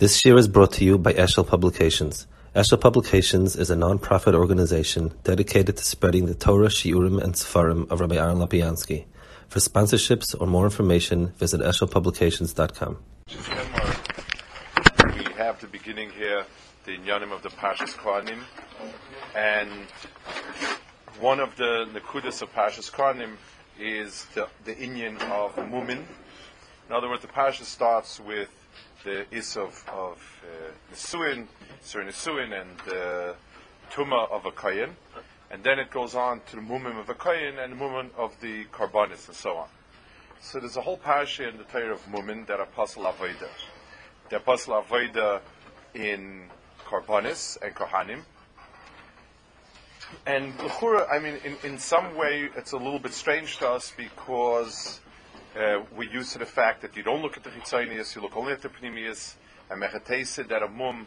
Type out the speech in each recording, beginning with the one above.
This year is brought to you by Eshel Publications. Eshel Publications is a non-profit organization dedicated to spreading the Torah, Shiurim, and Sefarim of Rabbi Aharon Lopiansky. For sponsorships or more information, visit eshelpublications.com. We have the beginning here, the Inyanim of the Pashas Kohanim, and one of the Nakudas of Pashas Kohanim is the, the Inyan of Mumin. In other words, the Pasha starts with the is of, uh, Nisuin, Sur Nisuin, and the Tuma of a Kayin. And then it goes on to the Mumim of a Kayin and the Mumim of the Karbonis and so on. So there's a whole parasha in the Torah of Mumin that Apostle Avoida. The Apostle Avoida in Karbonis and Kohanim. And L'chura, I mean, in, in some way, it's a little bit strange to us because uh, we're used to the fact that you don't look at the chitzonius, you look only at the pneumius, and mechatesa that a mum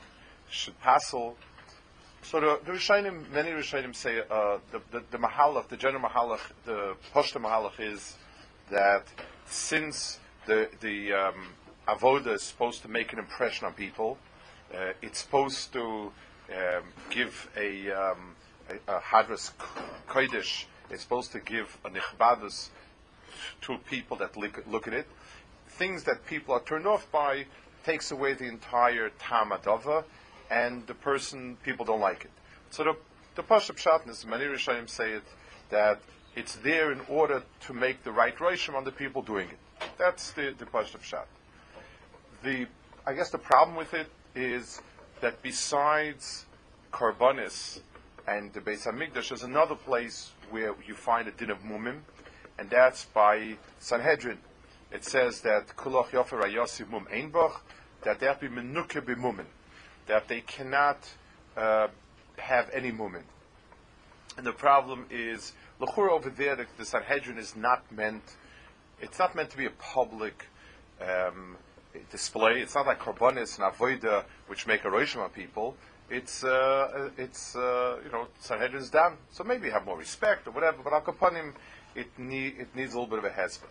should passel. So the, the Rishonim, many Rishonim say uh, the, the, the mahalach, the general mahalach, the poshta mahalach is that since the the um, avoda is supposed to make an impression on people, uh, it's supposed to um, give a, um, a, a hadras kodesh. It's supposed to give a nichbadus to people that look, look at it. Things that people are turned off by takes away the entire tamadava, and the person people don't like it. So the the Pashup Shatness, many Rishonim say it that it's there in order to make the right roishim on the people doing it. That's the the Pashup Shat. The I guess the problem with it is that besides Karbonis and the Beis Hamikdash, there's another place where you find a din of mumim, and that's by Sanhedrin. It says that Kulach Yofer Ayosiv Mum Einbach, that they have to be menuke b'mumin, that they cannot uh, have any mumin. And the problem is, Lachur over there, the, the Sanhedrin is not meant, it's not meant to be a public um, display. It's not like Karbonis and Avoida, which make a roishim on people. It's, uh, it's uh, you know, Sanhedrin's down, so maybe have more respect or whatever, but Al Kapanim, it, need, it needs a little bit of a hezbollah.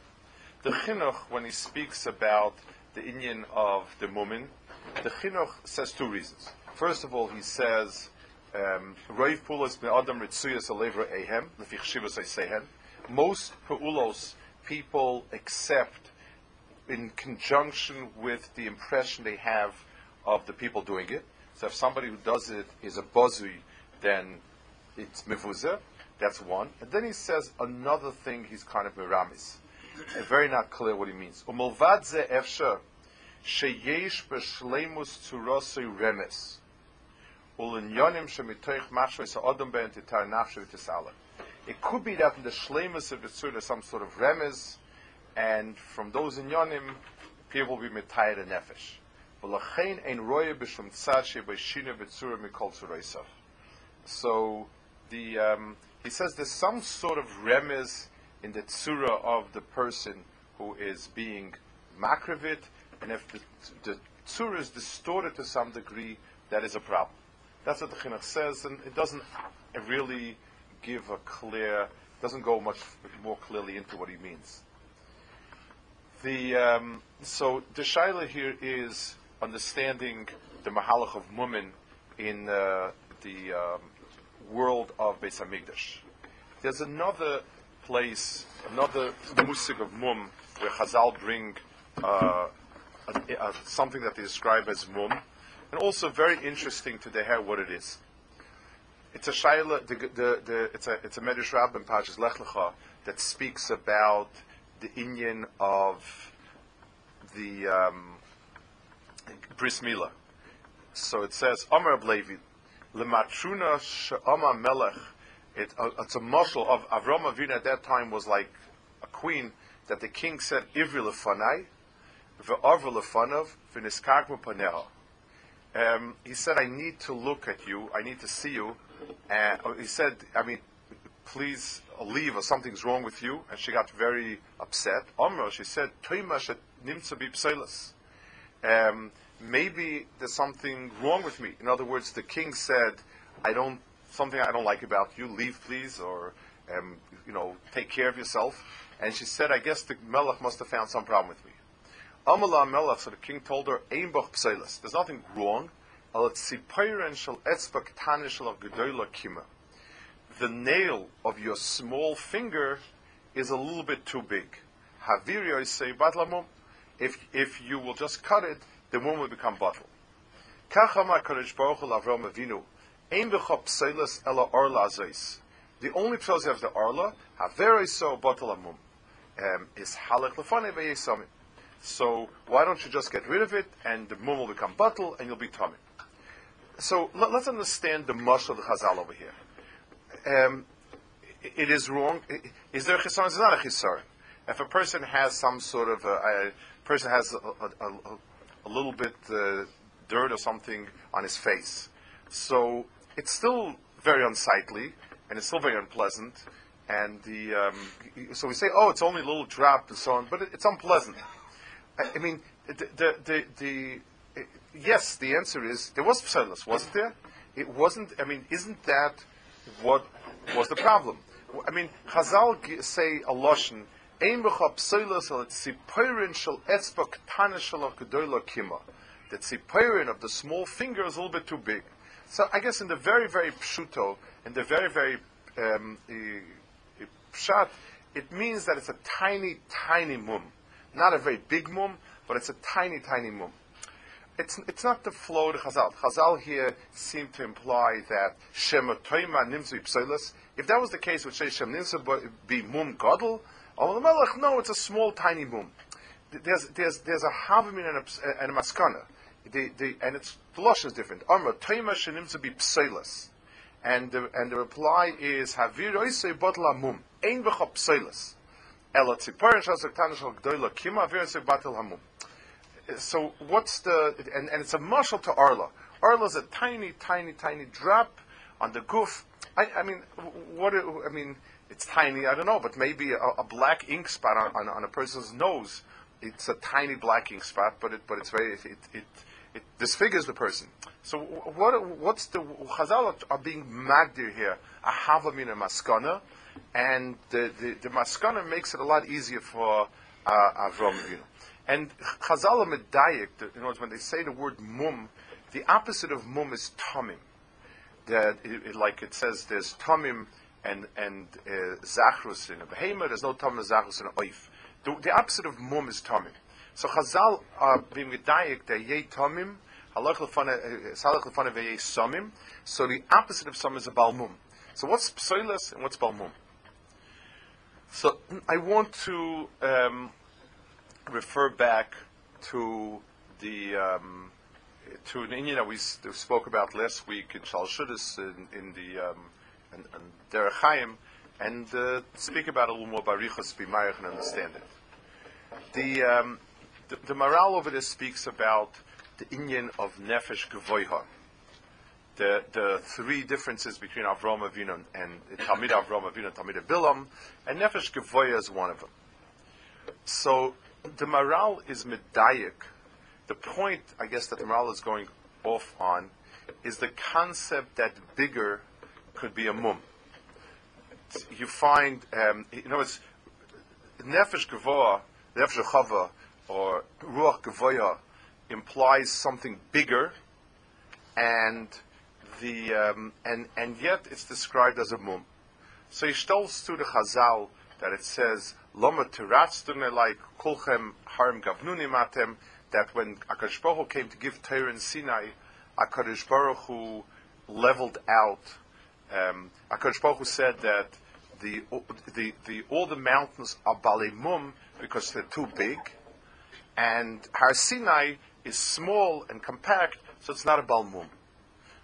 The chinuch, when he speaks about the Inyan of the Mumin, the chinuch says two reasons. First of all, he says, shivas. Most peulos people accept in conjunction with the impression they have of the people doing it. So if somebody who does it is a bozui, then it's mivuzah. That's one. And then he says another thing he's kind of miramis. Very not clear what he means. Umolvad ze efsha sheyesh b'shleimus tzurosei remes. Ulinyonim shemitoich mashvei sa'odom ben titar nafshe v'tisala. It could be that in the shleimus of the tzur there's some sort of remes, and from those inyonim, people will be mitayed and nefesh. So, the, um, he says there's some sort of remez in the tzura of the person who is being makravit, and if the, the tzura is distorted to some degree, that is a problem. That's what the chinuch says, and it doesn't really give a clear, doesn't go much more clearly into what he means. The um, so the shaila here is understanding the mahalach of mumin in uh, the um, world of Beis Hamikdash. There's another place, another musig of mum, where Chazal bring uh, a, a, something that they describe as mum, and also very interesting to the what it is. It's a shaila, the, the, the, it's a it's a medrash rab in Lech Lecha that speaks about the Inyan of the um, bris milah. So it says, Amar Ablevi, Lematruna she'ama melech. It, uh, it's a muscle of Avram Avinu at that time was like a queen that the king said, Ivri lefanai, ve'arva lefanav, v'niskagma paneha. Um, he said, I need to look at you, I need to see you. And uh, he said, I mean, please leave or something's wrong with you. And she got very upset. Omra, she said, um, maybe there's something wrong with me. In other words, the king said, I don't, something I don't like about you, leave please, or, um, you know, take care of yourself. And she said, I guess the Melech must have found some problem with me. Amala Melach, so the king told her. There's nothing wrong. The nail of your small finger is a little bit too big. If if you will just cut it, the mum will become bottle. The only you have the orla. Haviri so bottle amum. Um, is halach lefane beyesamim. So why don't you just get rid of it and the mum will become bottle and you'll be tummy. So let, us understand the mush of the Chazal over here. Um, it is wrong. Is there a chisaron? It's not a chisaron. If a person has some sort of a person has a, a, a little bit uh, dirt or something on his face, so it's still very unsightly and it's still very unpleasant. And the um, so we say, oh, it's only a little drop and so on, but it, it's unpleasant. I, mean, the, the, the, the yes, the answer is there was psalus, wasn't there? It wasn't. I mean, isn't that what was the problem? I mean, Chazal say a lashon. The tzipirin of the small finger is a little bit too big. So I guess in the very very pshuto, in the very very um, pshat, it means that it's a tiny tiny mum. Not a very big mum, but it's a tiny, tiny mum. It's, it's not the flow of Chazal. Chazal here seem to imply that Shema Toima Nimzu. If that was the case, would say Shem Nimzu be Mum Godel? Melech, no, it's a small, tiny mum. There's, there's, there's a Havamin and a, and a Maskana. The, the, and it's, the Lush is different. Amra Toima Shenimzu be Psoilas. And the, and the reply is Havir Oisei Botla Mum. Ein Becha Psoilas. So what's the and, and it's a marshal to Arla. Arla is a tiny, tiny, tiny drop on the goof. I, I mean, what? I mean, it's tiny. I don't know, but maybe a, a black ink spot on, on, on, a person's nose. It's a tiny black ink spot, but it but it's very it it, it disfigures the person. So what what's the Chazal are being magdir here? A havamina maskana and the, the, the maskana makes it a lot easier for uh, Avram Avinu. And Chazal Medayik, in other when they say the word mum, the opposite of mum is tomim. That it, it, like it says, there's tomim and and uh, zachrus in a behemoth. There's no tomim zachrus in a oif. The, the, opposite of mum is tomim. So Chazal are being medayik that yei tomim. Uh, so the opposite of some is a balmum. So what's psoilas and what's balmum? So I want to um, refer back to the um, to an inyan that we spoke about last week in Shalshudis in, in the um, in, in Derech and uh, speak about it a little more barichas b'mayach and understand it. The, um, the the Maharal over there speaks about the inyan of nefesh gevoiha the, the three differences between Avram Avinu and Talmid Avram Avinu and Talmid Bilam, and Nefesh Gevoya is one of them. So the Maharal is medayik. The point, I guess, that the Maharal is going off on is the concept that bigger could be a mum. You find, um, you know, it's Nefesh Gevoya, Nefesh Chava, or Ruach Gevoya implies something bigger and the um, and and yet it's described as a mum. So he tells to the Chazal that it says loma tiratztune like kulchem harim gavnuni matem that when Akadosh Baruch came to give Torah in Sinai, Akadosh Baruch leveled out. Um, Hu said that the, the, the, all the mountains are balimum because they're too big, and Har Sinai is small and compact, so it's not a balmum.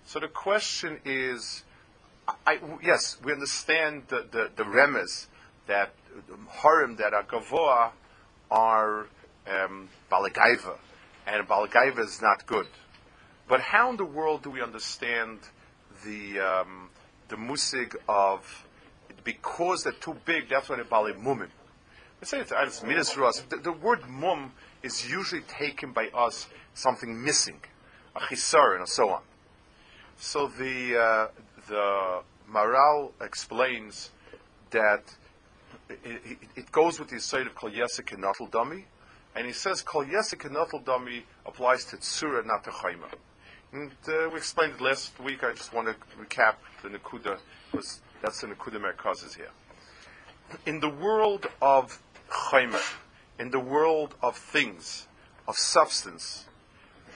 So the question is, I, yes, we understand the, the, the remes that harim that are gavoa are um, balagaiva, and balagaiva is not good. But how in the world do we understand the um, the musig of because they're too big? That's why they're balimumim. Let's say it's, midas the, the word mum is usually taken by us something missing, a chisar and so on. So the uh, the Maharal explains that it, it, it, goes with the side of Kol Yesek and Dummy, And he says, Kol Yesik Kenotel Dami applies to Tzura, not to Chayma. And uh, we explained it last week. I just want to recap the Nakuda. Was, that's the Nakuda Merkaz here. In the world of Chayma, in the world of things, of substance,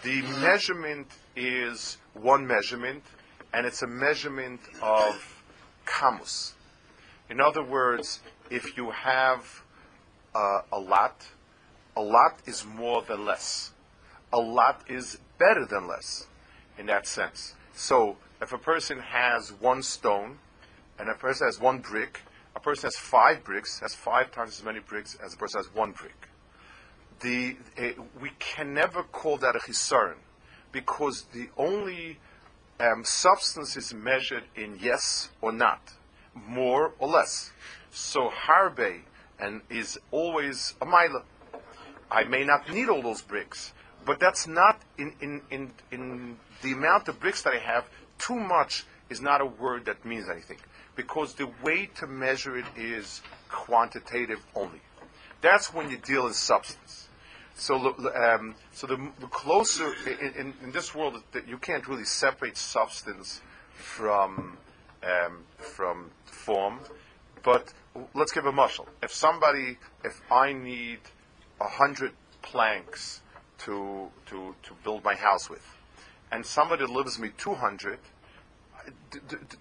the measurement is one measurement, and it's a measurement of kamus. In other words, if you have uh, a lot, a lot is more than less. A lot is better than less in that sense. So if a person has one stone and a person has one brick, a person has five bricks, has five times as many bricks as a person has one brick. The, uh, we can never call that a chisaron because the only um, substance is measured in yes or not, more or less. So harbe and is always a mile. I may not need all those bricks, but that's not in, in, in, in the amount of bricks that I have, too much is not a word that means anything. Because the way to measure it is quantitative only. That's when you deal in substance. So, um, so the, the closer in, in, this world that you can't really separate substance from um, from form. But let's give a muscle. If somebody, if I need a hundred planks to to to build my house with, and somebody delivers me two hundred,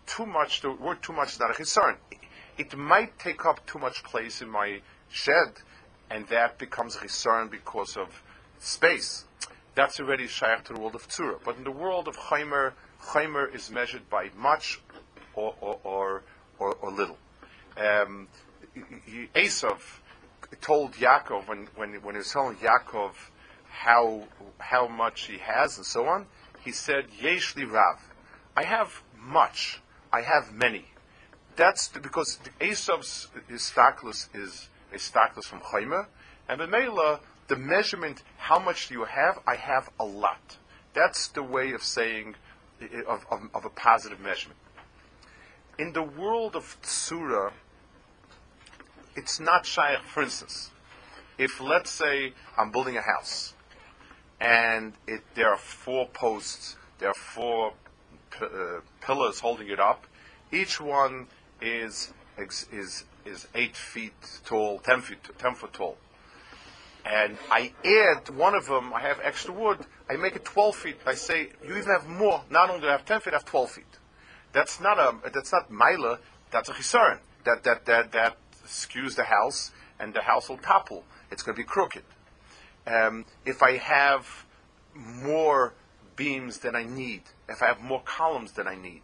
too much. The word too much is not a concern. It might take up too much place in my shed and that becomes a concern because of space. That's already shaykh to the world of Tzura. But in the world of Chaimer, Chaimer is measured by much or, or, or, or, little. Um, told Yaakov, when, when, when he was telling Yaakov how, how much he has and so on, he said, Yeshli Rav, I have much, I have many. That's the, because Esav's staklus is a staklus from Chaimer, and the Bemela, the measurement, how much do you have? I have a lot. That's the way of saying, eh, of, of, of a positive measurement. In the world of Tsura, it's not shaykh. For instance, if let's say I'm building a house, and it, there are four posts, there are four p- uh, pillars holding it up, each one is is is eight feet tall, ten feet, ten foot tall, and I add one of them. I have extra wood. I make it twelve feet. I say you even have more. Not only do I have ten feet, I have twelve feet. That's not a that's not mila. That's a chisaron. That that that that skews the house, and the house will topple. It's going to be crooked. Um, if I have more beams than I need, if I have more columns than I need,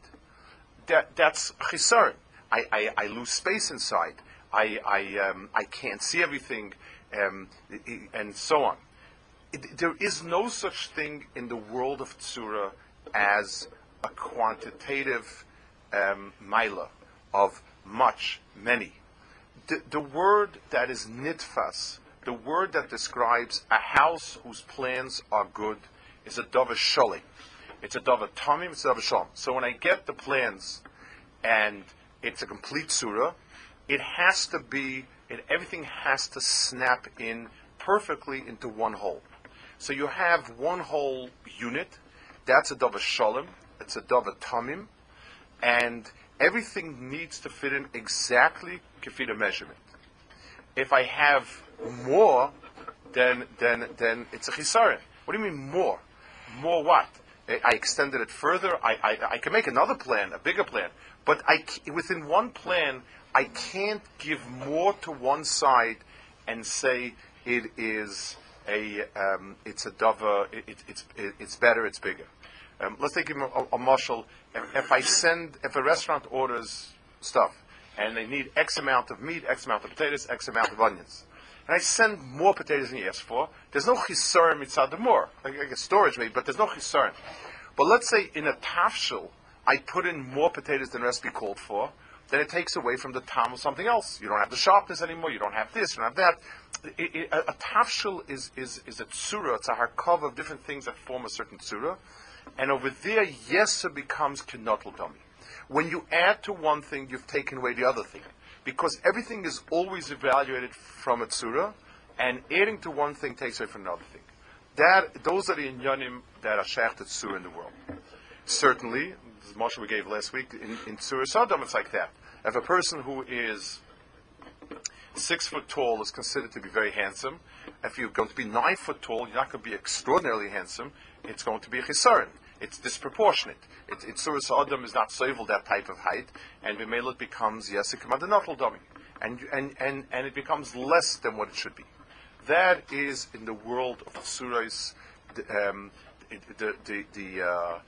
that that's chisaron. I, I, I lose space inside. I, I, um, I can't see everything, um, and so on. It, there is no such thing in the world of Tsura as a quantitative um, mila of much, many. The, the word that is nitfas, the word that describes a house whose plans are good, is a dova sholi. It's a dova tamim, it's a dova shalom. So when I get the plans and it's a complete surah. It has to be, and everything has to snap in perfectly into one whole. So you have one whole unit. That's a dava shalom. It's a dava tamim, and everything needs to fit in exactly kefir measurement. If I have more, than then then it's a chisaron. What do you mean more? More what? I extended it further. I, I, I can make another plan, a bigger plan. But I, within one plan, I can't give more to one side and say it is a um, it's a dova. It, it, it's it, it's better. It's bigger. Um, let's take a, a, a marshal. If, if, I send, if a restaurant orders stuff and they need X amount of meat, X amount of potatoes, X amount of onions, and I send more potatoes than he asked for, there's no chisar mitzad more. I get storage maybe, but there's no chisar. But let's say in a tafshil, I put in more potatoes than the recipe called for, then it takes away from the tam of something else. You don't have the sharpness anymore. You don't have this. You don't have that. It, it, a, a tafshil is, is, is a tsura. It's a harkov of different things that form a certain tsura. And over there, yesa becomes kinotl dummy. When you add to one thing, you've taken away the other thing. Because everything is always evaluated from a tsura, and adding to one thing takes away from another thing. That those are the inyanim that are shech to in the world. Certainly, the motion we gave last week in, in Surah Sodom, it's like that. If a person who is six foot tall is considered to be very handsome, if you're going to be nine foot tall, you're not going to be extraordinarily handsome. It's going to be a chisaron. It's disproportionate. It, it Surah Adam is not soivel that type of height, and Bimela it becomes Yesik Madanatal Domi. And, and, and, and it becomes less than what it should be. That is in the world of Surahs, the, um, the, the, the, uh,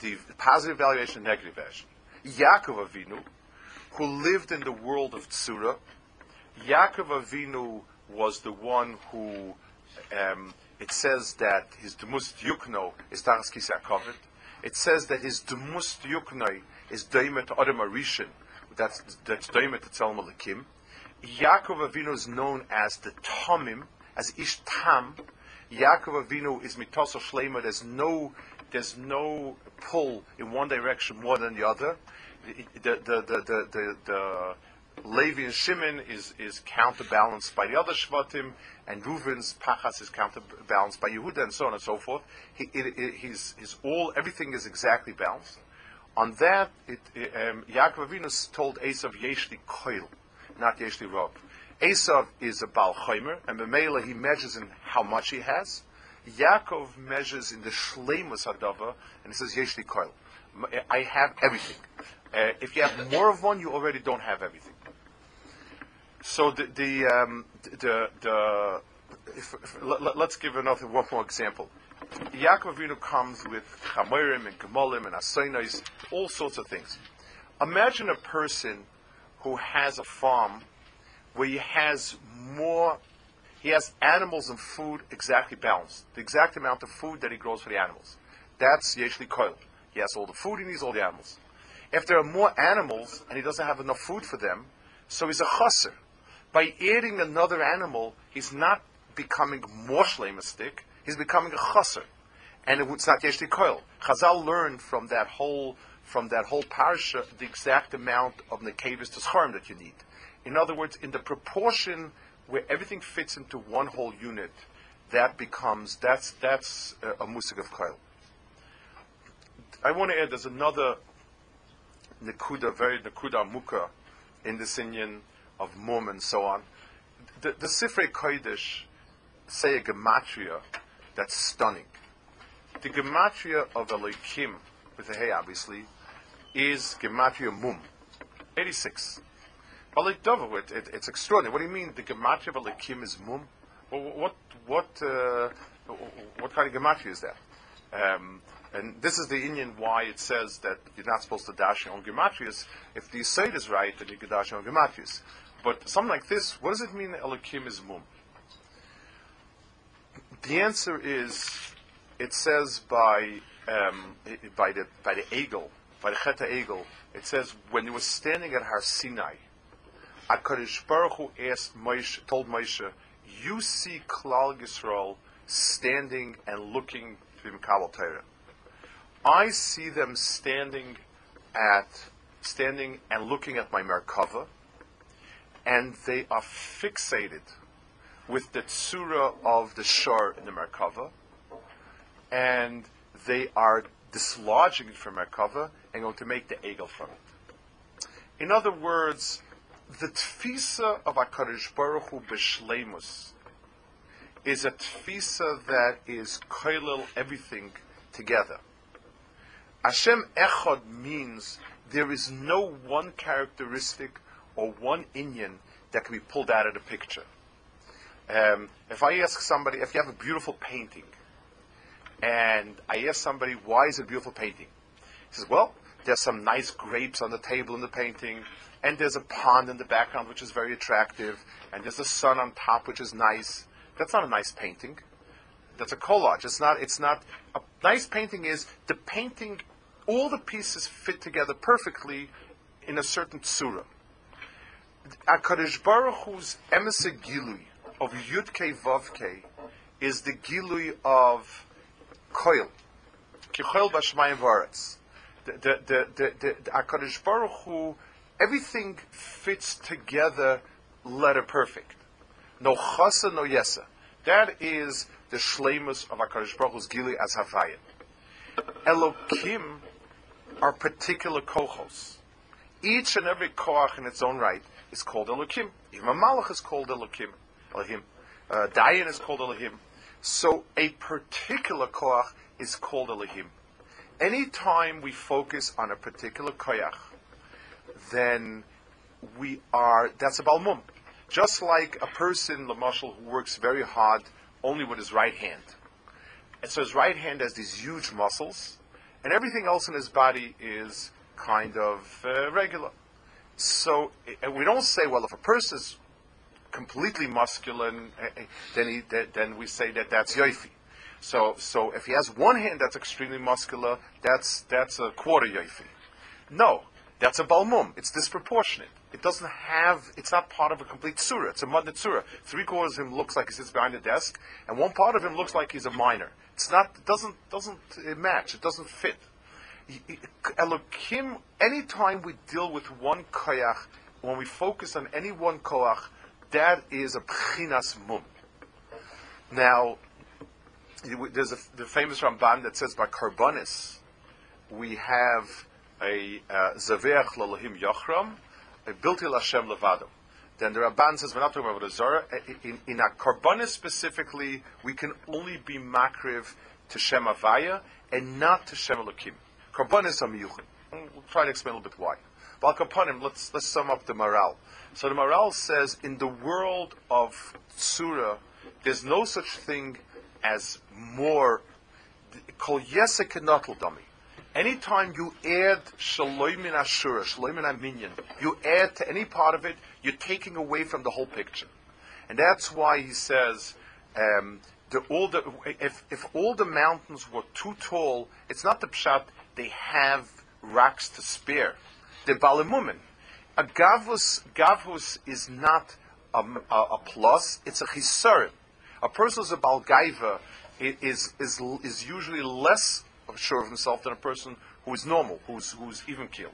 the positive evaluation, negative evaluation. Yaakov Avinu, who lived in the world of Tzura, Yaakov Avinu was the one who um, it says that his Dmus Yukno is Tachas Kisar It says that his Dmus Yukno is Daimet Adam Arishin. That's, that's Daimet Tzelm Malakim. Yaakov Avinu is known as the Tomim, as Ish Tam. Yaakov Avinu is Mitoso Shlema. There's no, there's no pull in one direction more than the other. The, the, the, the, the, the Levi and Shimon is, is counterbalanced by the other Shvatim, and Reuven's Pachas is counterbalanced by Yehuda, and so on and so forth. He, it, it, his, his all, everything is exactly balanced. On that, it, um, Yaakov Avinu told Esav Yeshli Koil, not Yeshli Rob. Esav is a Baal Chomer, and Bemela he measures in how much he has. Yaakov measures in the Shleimus Hadava, and he says Yeshli Koil. I have everything. Uh, if you have more of one, you already don't have everything. So the the um, the, the if, if, let, us give another one more example. Yaakov Avinu comes with chamorim and gemolim and asoinos, all sorts of things. Imagine a person who has a farm where he has more, he has animals and food exactly balanced, the exact amount of food that he grows for the animals. That's Yeshli Koil. He has all the food he needs, all the animals. If there are more animals and he doesn't have enough food for them, so he's a chasser by adding another animal, he's not becoming more shlemistic, he's becoming a chaser. And it's not yeshli koil. Chazal learned from that whole from that whole parsha the exact amount of nekavis to scharim that you need. In other words, in the proportion where everything fits into one whole unit, that becomes that's that's uh, a, a musik of koil. I want to add there's another nekuda, very nekuda muka in this inyan of mum and so on. The, the Sifrei Kodesh say a gematria that's stunning. The gematria of Elohim, with a hey obviously, is gematria mum, 86. But it, it, it's extraordinary. What do you mean the gematria of Elohim is mum? Well, what what uh, what kind of gematria is that? Um, and this is the inyan why it says that you're not supposed to dash your own gematrias. If the site is right, then you can dash your own gematrias. But something like this, what does it mean Elokim is mum? The answer is, it says by um, by the by the eagle, by the Cheta eagle, it says when he was standing at Har Sinai, Hakadosh Baruch Hu asked Moshe, told Moshe, "You see Klal Yisrael standing and looking to Mikabel Torah. I see them standing at standing and looking at my Merkava." and they are fixated with the tsura of the shor in the Merkava, and they are dislodging it from Merkava and going to make the egel from it. In other words, the tfisa of HaKadosh Baruch Hu b'shleimus is a tfisa that is koilel everything together. Hashem Echad means there is no one characteristic or one inyan that can be pulled out of the picture. Um, if I ask somebody, if you have a beautiful painting, and I ask somebody, why is it a beautiful painting? He says, well, there's some nice grapes on the table in the painting, and there's a pond in the background which is very attractive, and there's the sun on top which is nice. That's not a nice painting. That's a collage. It's not. It's not. A nice painting is the painting. All the pieces fit together perfectly in a certain tsura. Akadosh Baruch Hu's emissary gilui of Yudke Vavke is the gilui of Koil, Kichoil Bashmayim Varetz. The the the the, the Baruch Hu, everything fits together, letter perfect. No chasa, no yesa. That is the shlemus of HaKadosh Baruch Hu's Gili as Havaya. Elokim are particular kochos. Each and every koach in its own right is called Elokim. Even a malach is called Elokim. Elohim. Uh, Dayan is called Elohim. So a particular koach is called Elohim. Anytime we focus on a particular koach, then we are, that's a balmum. Just like a person, the Lamashal, who works very hard only with his right hand. And so his right hand has these huge muscles, and everything else in his body is kind of uh, regular. So and we don't say, well, if a person is completely muscular, uh, then he, then we say that that's yoifi. So, so if he has one hand that's extremely muscular, that's that's a quarter yoifi. No, that's a balmum. It's disproportionate. It doesn't have. It's not part of a complete surah. It's a mudn't surah. Three quarters of him looks like he sits behind a desk, and one part of him looks like he's a miner. It's not. It doesn't doesn't match. It doesn't fit. Elokim. Anytime we deal with one koyach, when we focus on any one koach, that is a pchinas mum. Now, there's a, the famous Ramban that says by karbonis, we have a uh, zaveach lalahim yachram, a biltil Hashem levado. Then the Ramban says we're not talking about a zara. In, in a karbonis specifically, we can only be makriv to Shem Avaya and not to Shem Elokim. Karbonis are. We'll try to explain a little bit why. But Kapanim, let's let's sum up the Maharal. So the Maharal says in the world of Tsura, there's no such thing as more kol yesek dami. Anytime you add shaloimin ashura, shaloimin aminyan, you add to any part of it, you're taking away from the whole picture. And that's why he says, um, the, all the, if, if all the mountains were too tall, it's not the pshat, they have rocks to spare. The balimumin. A gavus, gavus is not a, a, a plus, it's a chisarim. A person who's a balgaiva is, is, is usually less sure of himself than a person who is normal, who's, who's even keeled.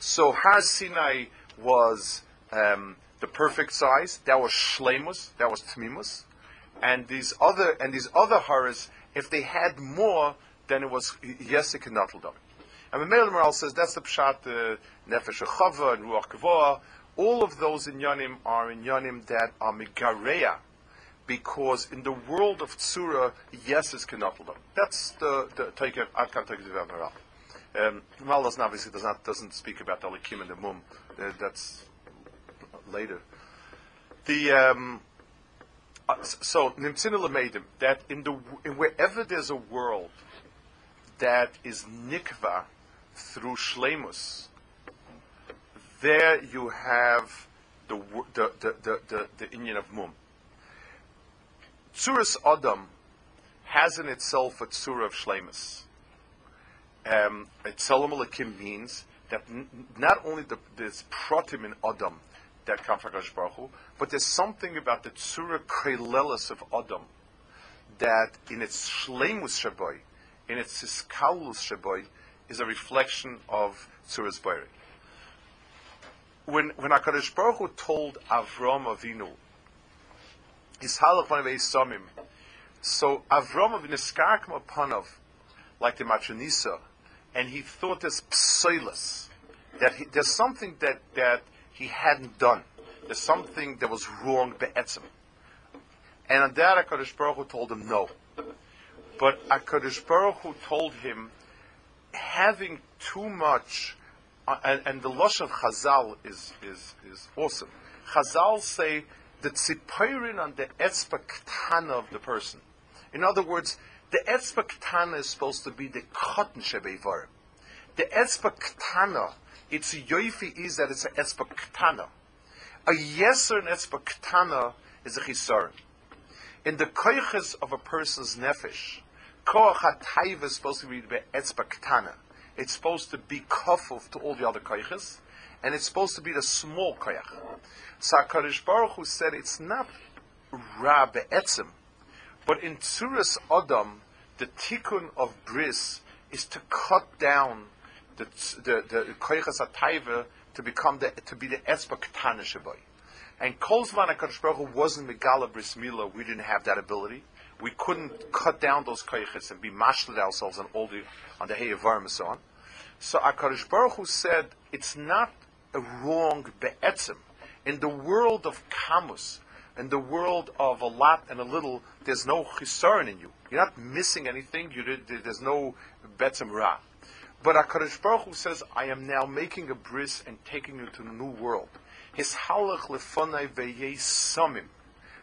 So Har Sinai was um, the perfect size. That was shlemus. That was tmimus. And these other and these other haras, if they had more, then it was yesik and natldam. And the Maharal says that's the pshat nefesh chava and ruach kavoa. All of those in yanim are in yanim that are migareya because in the world of Tsura, yes is Kenapaldam. That's the, the take of Adkan take the Maharal. Um, doesn't obviously does not doesn't speak about Alikim and the Mum. Uh, that's later. The um, uh, so Nimtzina that in the in wherever there's a world that is nikva through shlemus, there you have the the the the, the, the inyan of Mum. Tzuras Adam has in itself a tzura of shlemus. Um, Tzelem means that n- not only the, there's protim in Adam that come from Hakadosh Baruch Hu, but there's something about the tzura krelelis of Adam that in its shlemus shaboy, in its iskalus shaboy, is a reflection of tzuras bayri. When when Hakadosh Baruch Hu told Avram Avinu is halach one of samim. So Avram Aviniskakma Panov, like the Machanisa, and he thought this psoilus, that he, there's something that, that he hadn't done. There's something that was wrong be'etzim. And on that HaKadosh Baruch Hu told him no. But HaKadosh Baruch Hu told him, having too much, uh, and, and, the lush of Chazal is, is, is awesome. Chazal say the tzipirin on the etzba ktana of the person. In other words, the etzba ktana is supposed to be the cotton shebeivar. The etzba ktana, its yoifi is that it's an etzba ktana. A yeser in etzba ktana is a chisar. In the koiches of a person's nefesh, koach is supposed to be the ktana. It's supposed to be kafuf to all the other koiches, and it's supposed to be the small koyach. So Baruch Hu said it's not Ra Be'etzim, but in Tzuras Adam, the tikkun of bris is to cut down the the the to become the to be the etzba ketana. And Kolzman HaKadosh Baruch Hu wasn't Megala Bris Milah. We didn't have that ability. We couldn't cut down those koiches and be mashlet ourselves on all the on the Heyavar and so on. So HaKadosh Baruch Hu said, it's not wrong be'etzim. In the world of Kamus, in the world of a lot and a little, there's no chisaron in you. You're not missing anything. Did, there's no betzim ra. But HaKadosh Baruch Hu says, I am now making a bris and taking you to the new world. His halach lefonai samim.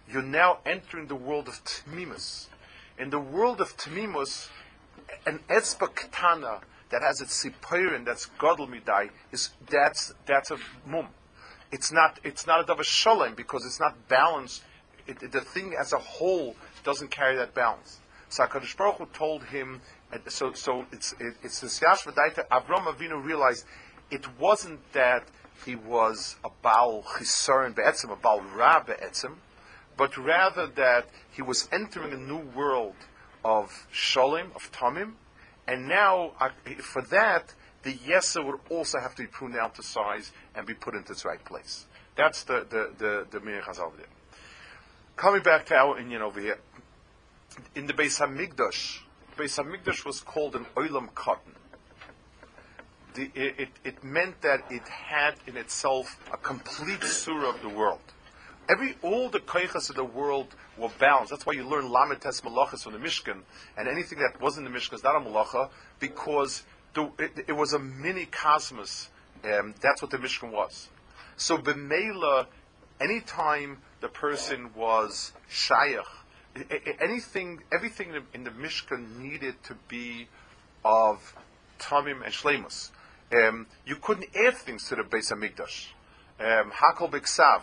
You're now entering the world of tmimus. In the world of tmimus, an etzba that has its sipirin, that's godel midai, is that's that's a mum. It's not it's not a davar shalom because it's not balanced. It, it, the thing as a whole doesn't carry that balance. So Hakadosh Baruch Hu told him. So so it's it, it's the Siyash V'daita. Avram Avinu realized it wasn't that he was a Baal Chisaron Be'etzim, a Baal Ra Be'etzim, but rather that he was entering a new world of Shalom, of Tamim, and now for that, the Yeser would also have to be pruned down to size and be put into its right place. That's the, the, the, the Chazal. Coming back to our inyan over here, in the Beis Hamikdash, Beis Hamikdash was called an Olam cotton the, it, it, meant that it had in itself a complete surah of the world. Every all the koichas of the world were balanced. That's why you learn lamites malachas from the Mishkan, and anything that wasn't the Mishkan is not a malacha because the, it, it, was a mini cosmos. Um, that's what the Mishkan was. So b'meila, anytime the person was shayach, anything, everything in the Mishkan needed to be of tamim and shlemus. Um, you couldn't add things to the Beis Hamikdash. Um, Hakol Biksav.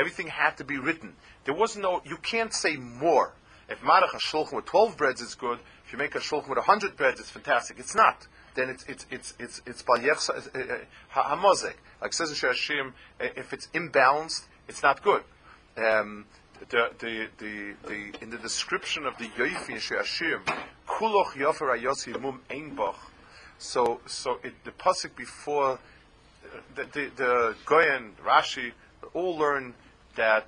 Everything had to be written. There was no, you can't say more. If Marach shulchan with 12 breads is good, if you make a shulchan with 100 breads, it's fantastic. It's not. Then it's, it's, it's, it's, it's, it's uh, uh, hamozek. Like says in Shashim, uh, if it's imbalanced, it's not good. Um, the, the, the, the, in the description of the Yoifi in Shashim, kuloch yofer ayosi mum einbach, so, so it, the pasuk before the the, the Goyen Rashi all learn that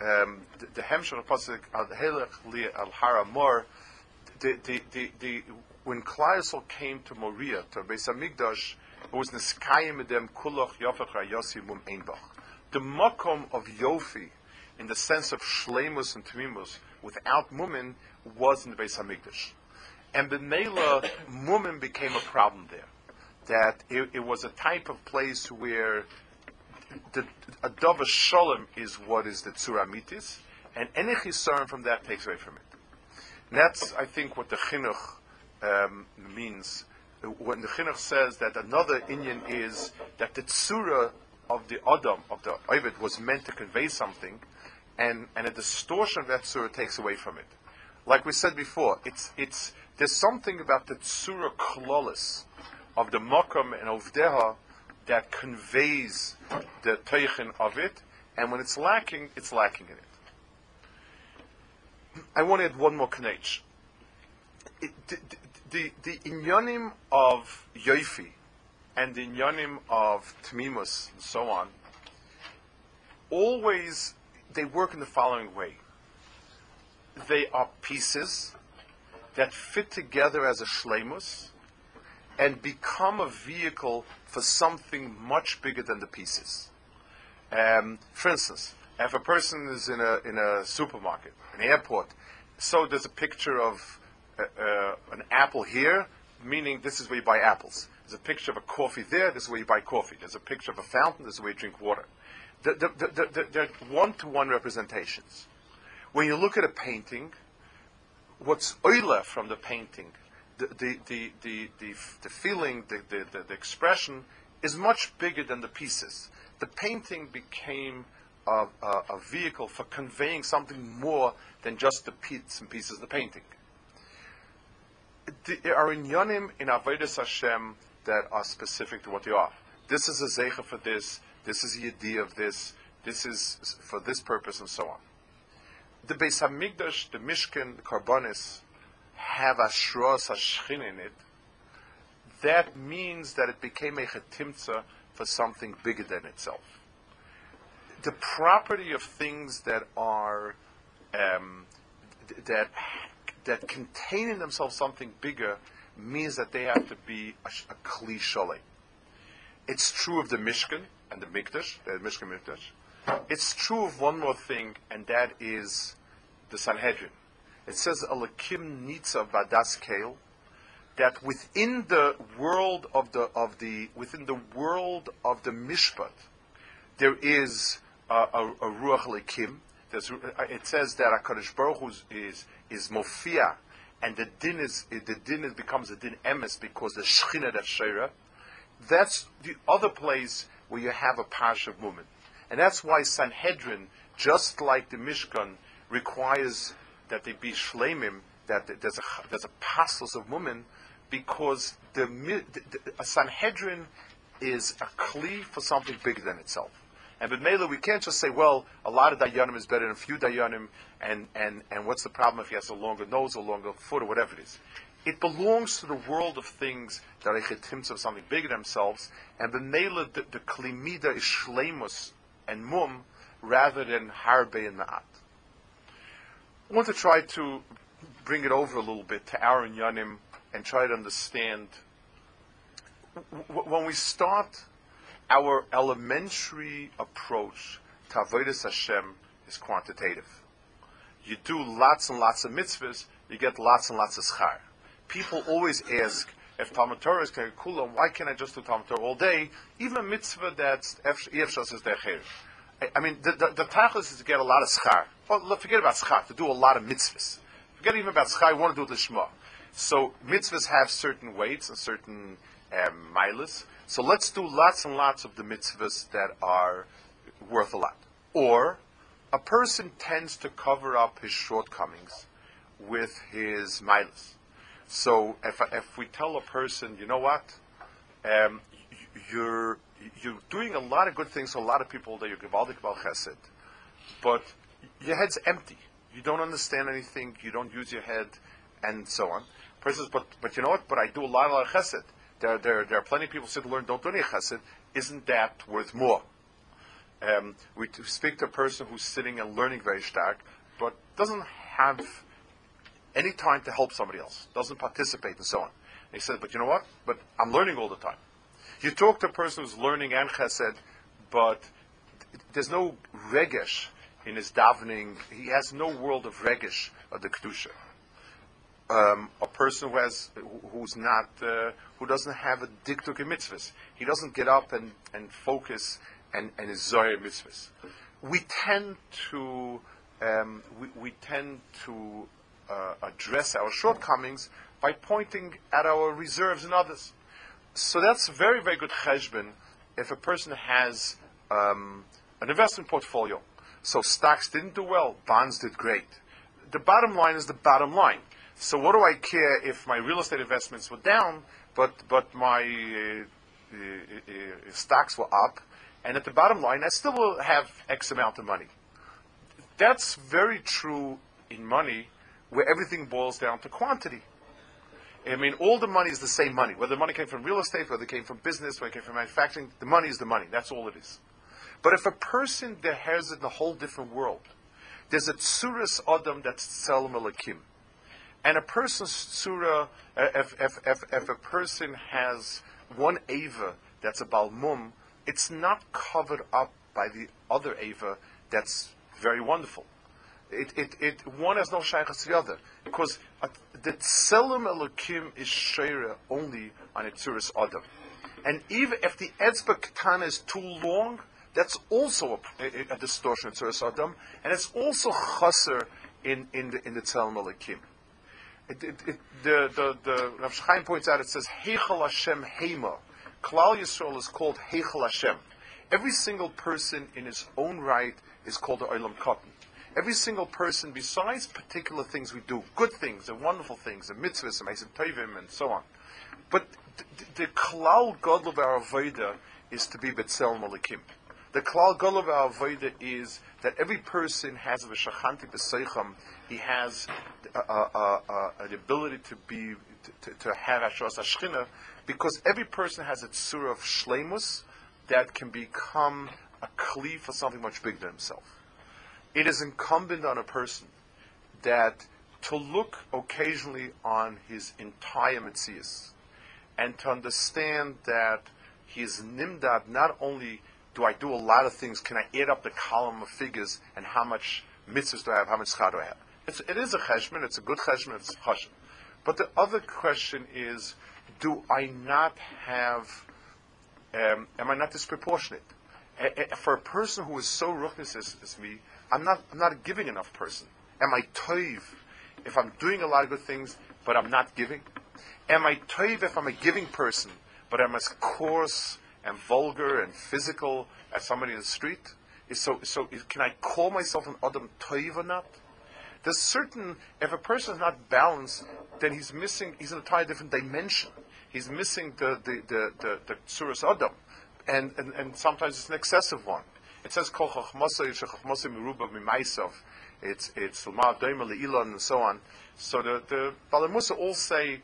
um, the, of pasuk al Helech li al Haramor. The, when Klaisel came to Moria to Beis Hamikdash, it was Niskayim Edem Kuloch Yofach Rayosi Mum Einbach. The makom of Yofi, in the sense of Shlemus and Tmimus, without Mumin, was in the Beis Hamikdash. And the Mela Mumin became a problem there. That it, it, was a type of place where the, a dove shalom is what is the tzuramitis, and any chisaron from that takes away from it. And that's, I think, what the chinuch um, means. When the chinuch says that another inyan is that the tzura of the Adam, of the Ovid, was meant to convey something, and, and a distortion of that tzura takes away from it. Like we said before, it's, it's there's something about the tsura klolis of the makam and ovdeha that conveys the teichin of it, and when it's lacking, it's lacking in it. I want to add one more knech. The, the, the inyanim of yoifi and the inyanim of tmimus and so on, always they work in the following way. They are pieces that fit together as a shlemus and become a vehicle for something much bigger than the pieces. Um, for instance, if a person is in a in a supermarket, an airport, so there's a picture of uh, uh, an apple here, meaning this is where you buy apples. There's a picture of a coffee there. This is where you buy coffee. There's a picture of a fountain. This is where you drink water. The, the, the, they're one-to-one representations. When you look at a painting, what's oile from the painting, the, the, the, the, the, feeling, the, the, the, expression is much bigger than the pieces. The painting became a, a, a vehicle for conveying something more than just the bits and pieces of the painting. There are inyanim in Avodah Hashem that are specific to what they are. This is a zecha for this, this is the idea of this, this is for this purpose, and so on the Beis Hamikdash, the Mishkan, the Karbonis, have Ashros Hashchin in it, that means that it became a chetimtza for something bigger than itself. the property of things that are um, that that contain in themselves something bigger means that they have to be a, a kli shalei. It's true of the Mishkan and the Mikdash, the Mishkan Mikdash. It's true of one more thing, and that is the Sanhedrin. It says Alakim Nitza Vadas Kale, that within the world of the of the within the world of the Mishpat, there is a, a, a Ruach Lekim. There's, uh, it says that Hakadosh Baruch Hu is is, is Mofia, and the din is the din is, becomes a din emes because the Shechina that Sheira. That's the other place where you have a parsha of woman, and that's why Sanhedrin, just like the Mishkan, requires that they be shlemim, that there's a there's a pastels of women, because the, the, a Sanhedrin is a kli for something bigger than itself. And with Mela, we can't just say, well, a lot of dayanim is better than a few dayanim, and, and, and what's the problem if he has a longer nose or longer foot or whatever it is. It belongs to the world of things that are chetimts of something bigger than themselves, and the Mela, the, the klimida is shlemus and mum, rather than harbe and ma'at. I want to try to bring it over a little bit to our yanim and try to understand. When we start our elementary approach to Avodah Hashem is quantitative. You do lots and lots of mitzvahs, you get lots and lots of schar. People always ask, if Talmud Torah is kula, why can't I just do Talmud Torah all day? Even a mitzvah that's Efshas is decher. I mean, the, the, the is to get a lot of schar. Well, forget about schar, to do a lot of mitzvahs. Forget even about schar, you want to do it lishma. So mitzvahs have certain weights and certain um, milas. So let's do lots and lots of the mitzvahs that are worth a lot. Or a person tends to cover up his shortcomings with his milas. So if, if we tell a person, you know what, um, you're you're doing a lot of good things to a lot of people that you're givaldik about chesed, but your head's empty. You don't understand anything. You don't use your head, and so on. Person says, but but you know what? But I do a lot, a lot of chesed. There, there, there are plenty of people who and learn don't do any chesed. Isn't that worth more? Um, we speak to a person who's sitting and learning very stark, but doesn't have any time to help somebody else, doesn't participate, and so on. And he says, but you know what? But I'm learning all the time. You talk to a person who's learning and chesed, but there's no regesh in his davening. He has no world of regesh of the kedusha. Um, a person who has who's not uh, who doesn't have a diktuk in mitzvahs. He doesn't get up and, and focus and, and is zoyer mitzvahs. We tend to um, we, we tend to uh, address our shortcomings by pointing at our reserves in others. So that's very, very good cheshbon if a person has um, an investment portfolio. So stocks didn't do well, bonds did great. The bottom line is the bottom line. So what do I care if my real estate investments were down, but but my uh, uh, uh, stocks were up, and at the bottom line I still will have X amount of money. That's very true in money, where everything boils down to quantity. I mean, all the money is the same money. Whether the money came from real estate, whether it came from business, whether it came from manufacturing, the money is the money. That's all it is. But if a person that has it in a whole different world, there's a tsuras adam that's tzelem elakim. And a person's surah, uh, if, if, if, if a person has one ava that's a balmum, it's not covered up by the other ava that's very wonderful. It, it, it, one has no shaykhs to the other. Because the tselem elokim is shayra only on a tzuris adam. And even if the etzba katana is too long, that's also a, a, a distortion of tzuris adam, and it's also chaser in, in the, in the tselem elokim. It, it, it, the the the Rav Chaim points out. It says Heichal Hashem Hema. Klal Yisrael is called Heichal Hashem. Every single person in his own right is called the Olam Katan. Every single person, besides particular things we do, good things and wonderful things, and mitzvahs and meisim tovim and so on. But the, the klal god of our avoda is to be betzel malikim. The klal god of our avoda is that every person has a v'shachantik b'seicham. He has uh, uh, uh, an ability to be to, to, have ashras ashchina because every person has a tzura of shlemus that can become a kli for something much bigger than himself. It is incumbent on a person that to look occasionally on his entire mitzias and to understand that he's nimdad not only do I do a lot of things, can I add up the column of figures and how much mitzvahs do I have, how much schar do I have? It's, it is a cheshman, it's a good cheshman, it's a chashim. But the other question is, do I not have, um, am I not disproportionate? for a person who is so ruchnis as, as, me, I'm not, I'm not a giving enough person. Am I toiv if I'm doing a lot of good things, but I'm not giving? Am I toiv if I'm a giving person, but I'm as coarse and vulgar and physical as somebody in the street? So, so can I call myself an Adam toiv or not? There's certain, if a person is not balanced, then he's missing, he's in a entirely different dimension. He's missing the, the, the, the, the Adam. And, and, and sometimes it's an excessive one. It says, Kol Miruba It's, it's Lama Doima Le'ilan and so on. So the, the Balamusa all say,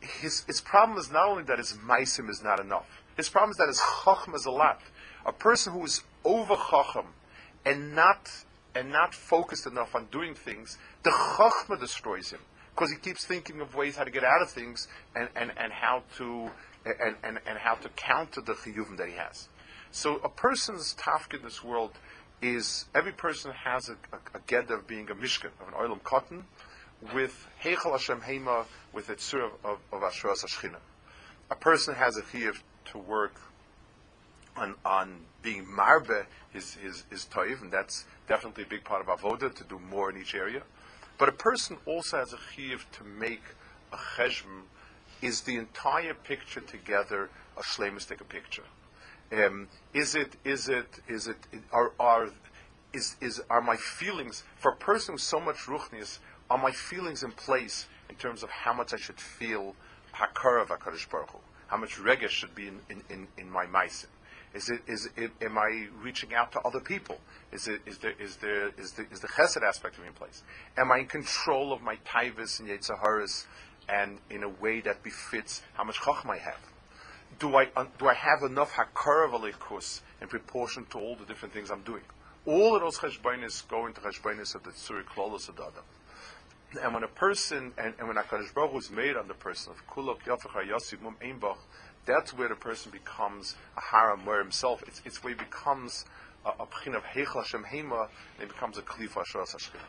his, his problem is not only that his Maisim is not enough. His problem is that his Chacham is a lot. A person who is over Chacham and not and not focused enough on doing things, the chachma destroys him because he keeps thinking of ways how to get out of things and, and, and how to and, and, and how to counter the chiyuvim that he has. So a person's tafk in this world is every person has a, a, a ged of being a mishkan of an oilam cotton with heichal Hashem Hema with a surah of, of, of Ashras A person has a chiyuv to work on, on being marbe his, his, his toiv, and that's definitely a big part of avoda to do more in each area. But a person also has a chiv to make a cheshm. Is the entire picture together a shlemistic picture? Um, is it is it is it are are is, is are my feelings for a person with so much ruchnius? Are my feelings in place in terms of how much I should feel hakara of Baruch Hu? How much regesh should be in, in, in, in my meisim? Is it, is it, am I reaching out to other people? Is it, is there, is there, is the, is the chesed aspect of me in place? Am I in control of my taivas and yetzaharas and in a way that befits how much chachma I have? Do I, uh, do I have enough hakara v'leikus in proportion to all the different things I'm doing? All of those cheshbainis go into cheshbainis of the tzuri klolos of adam. And when a person, and, and when HaKadosh Baruch Hu is made on the person of kulok yafach yosif mum einbach, that's where the person becomes a haram where himself. It's, it's where he becomes a, a of heichel Hashem Hema, and he becomes a klifa Ashras Hashchina.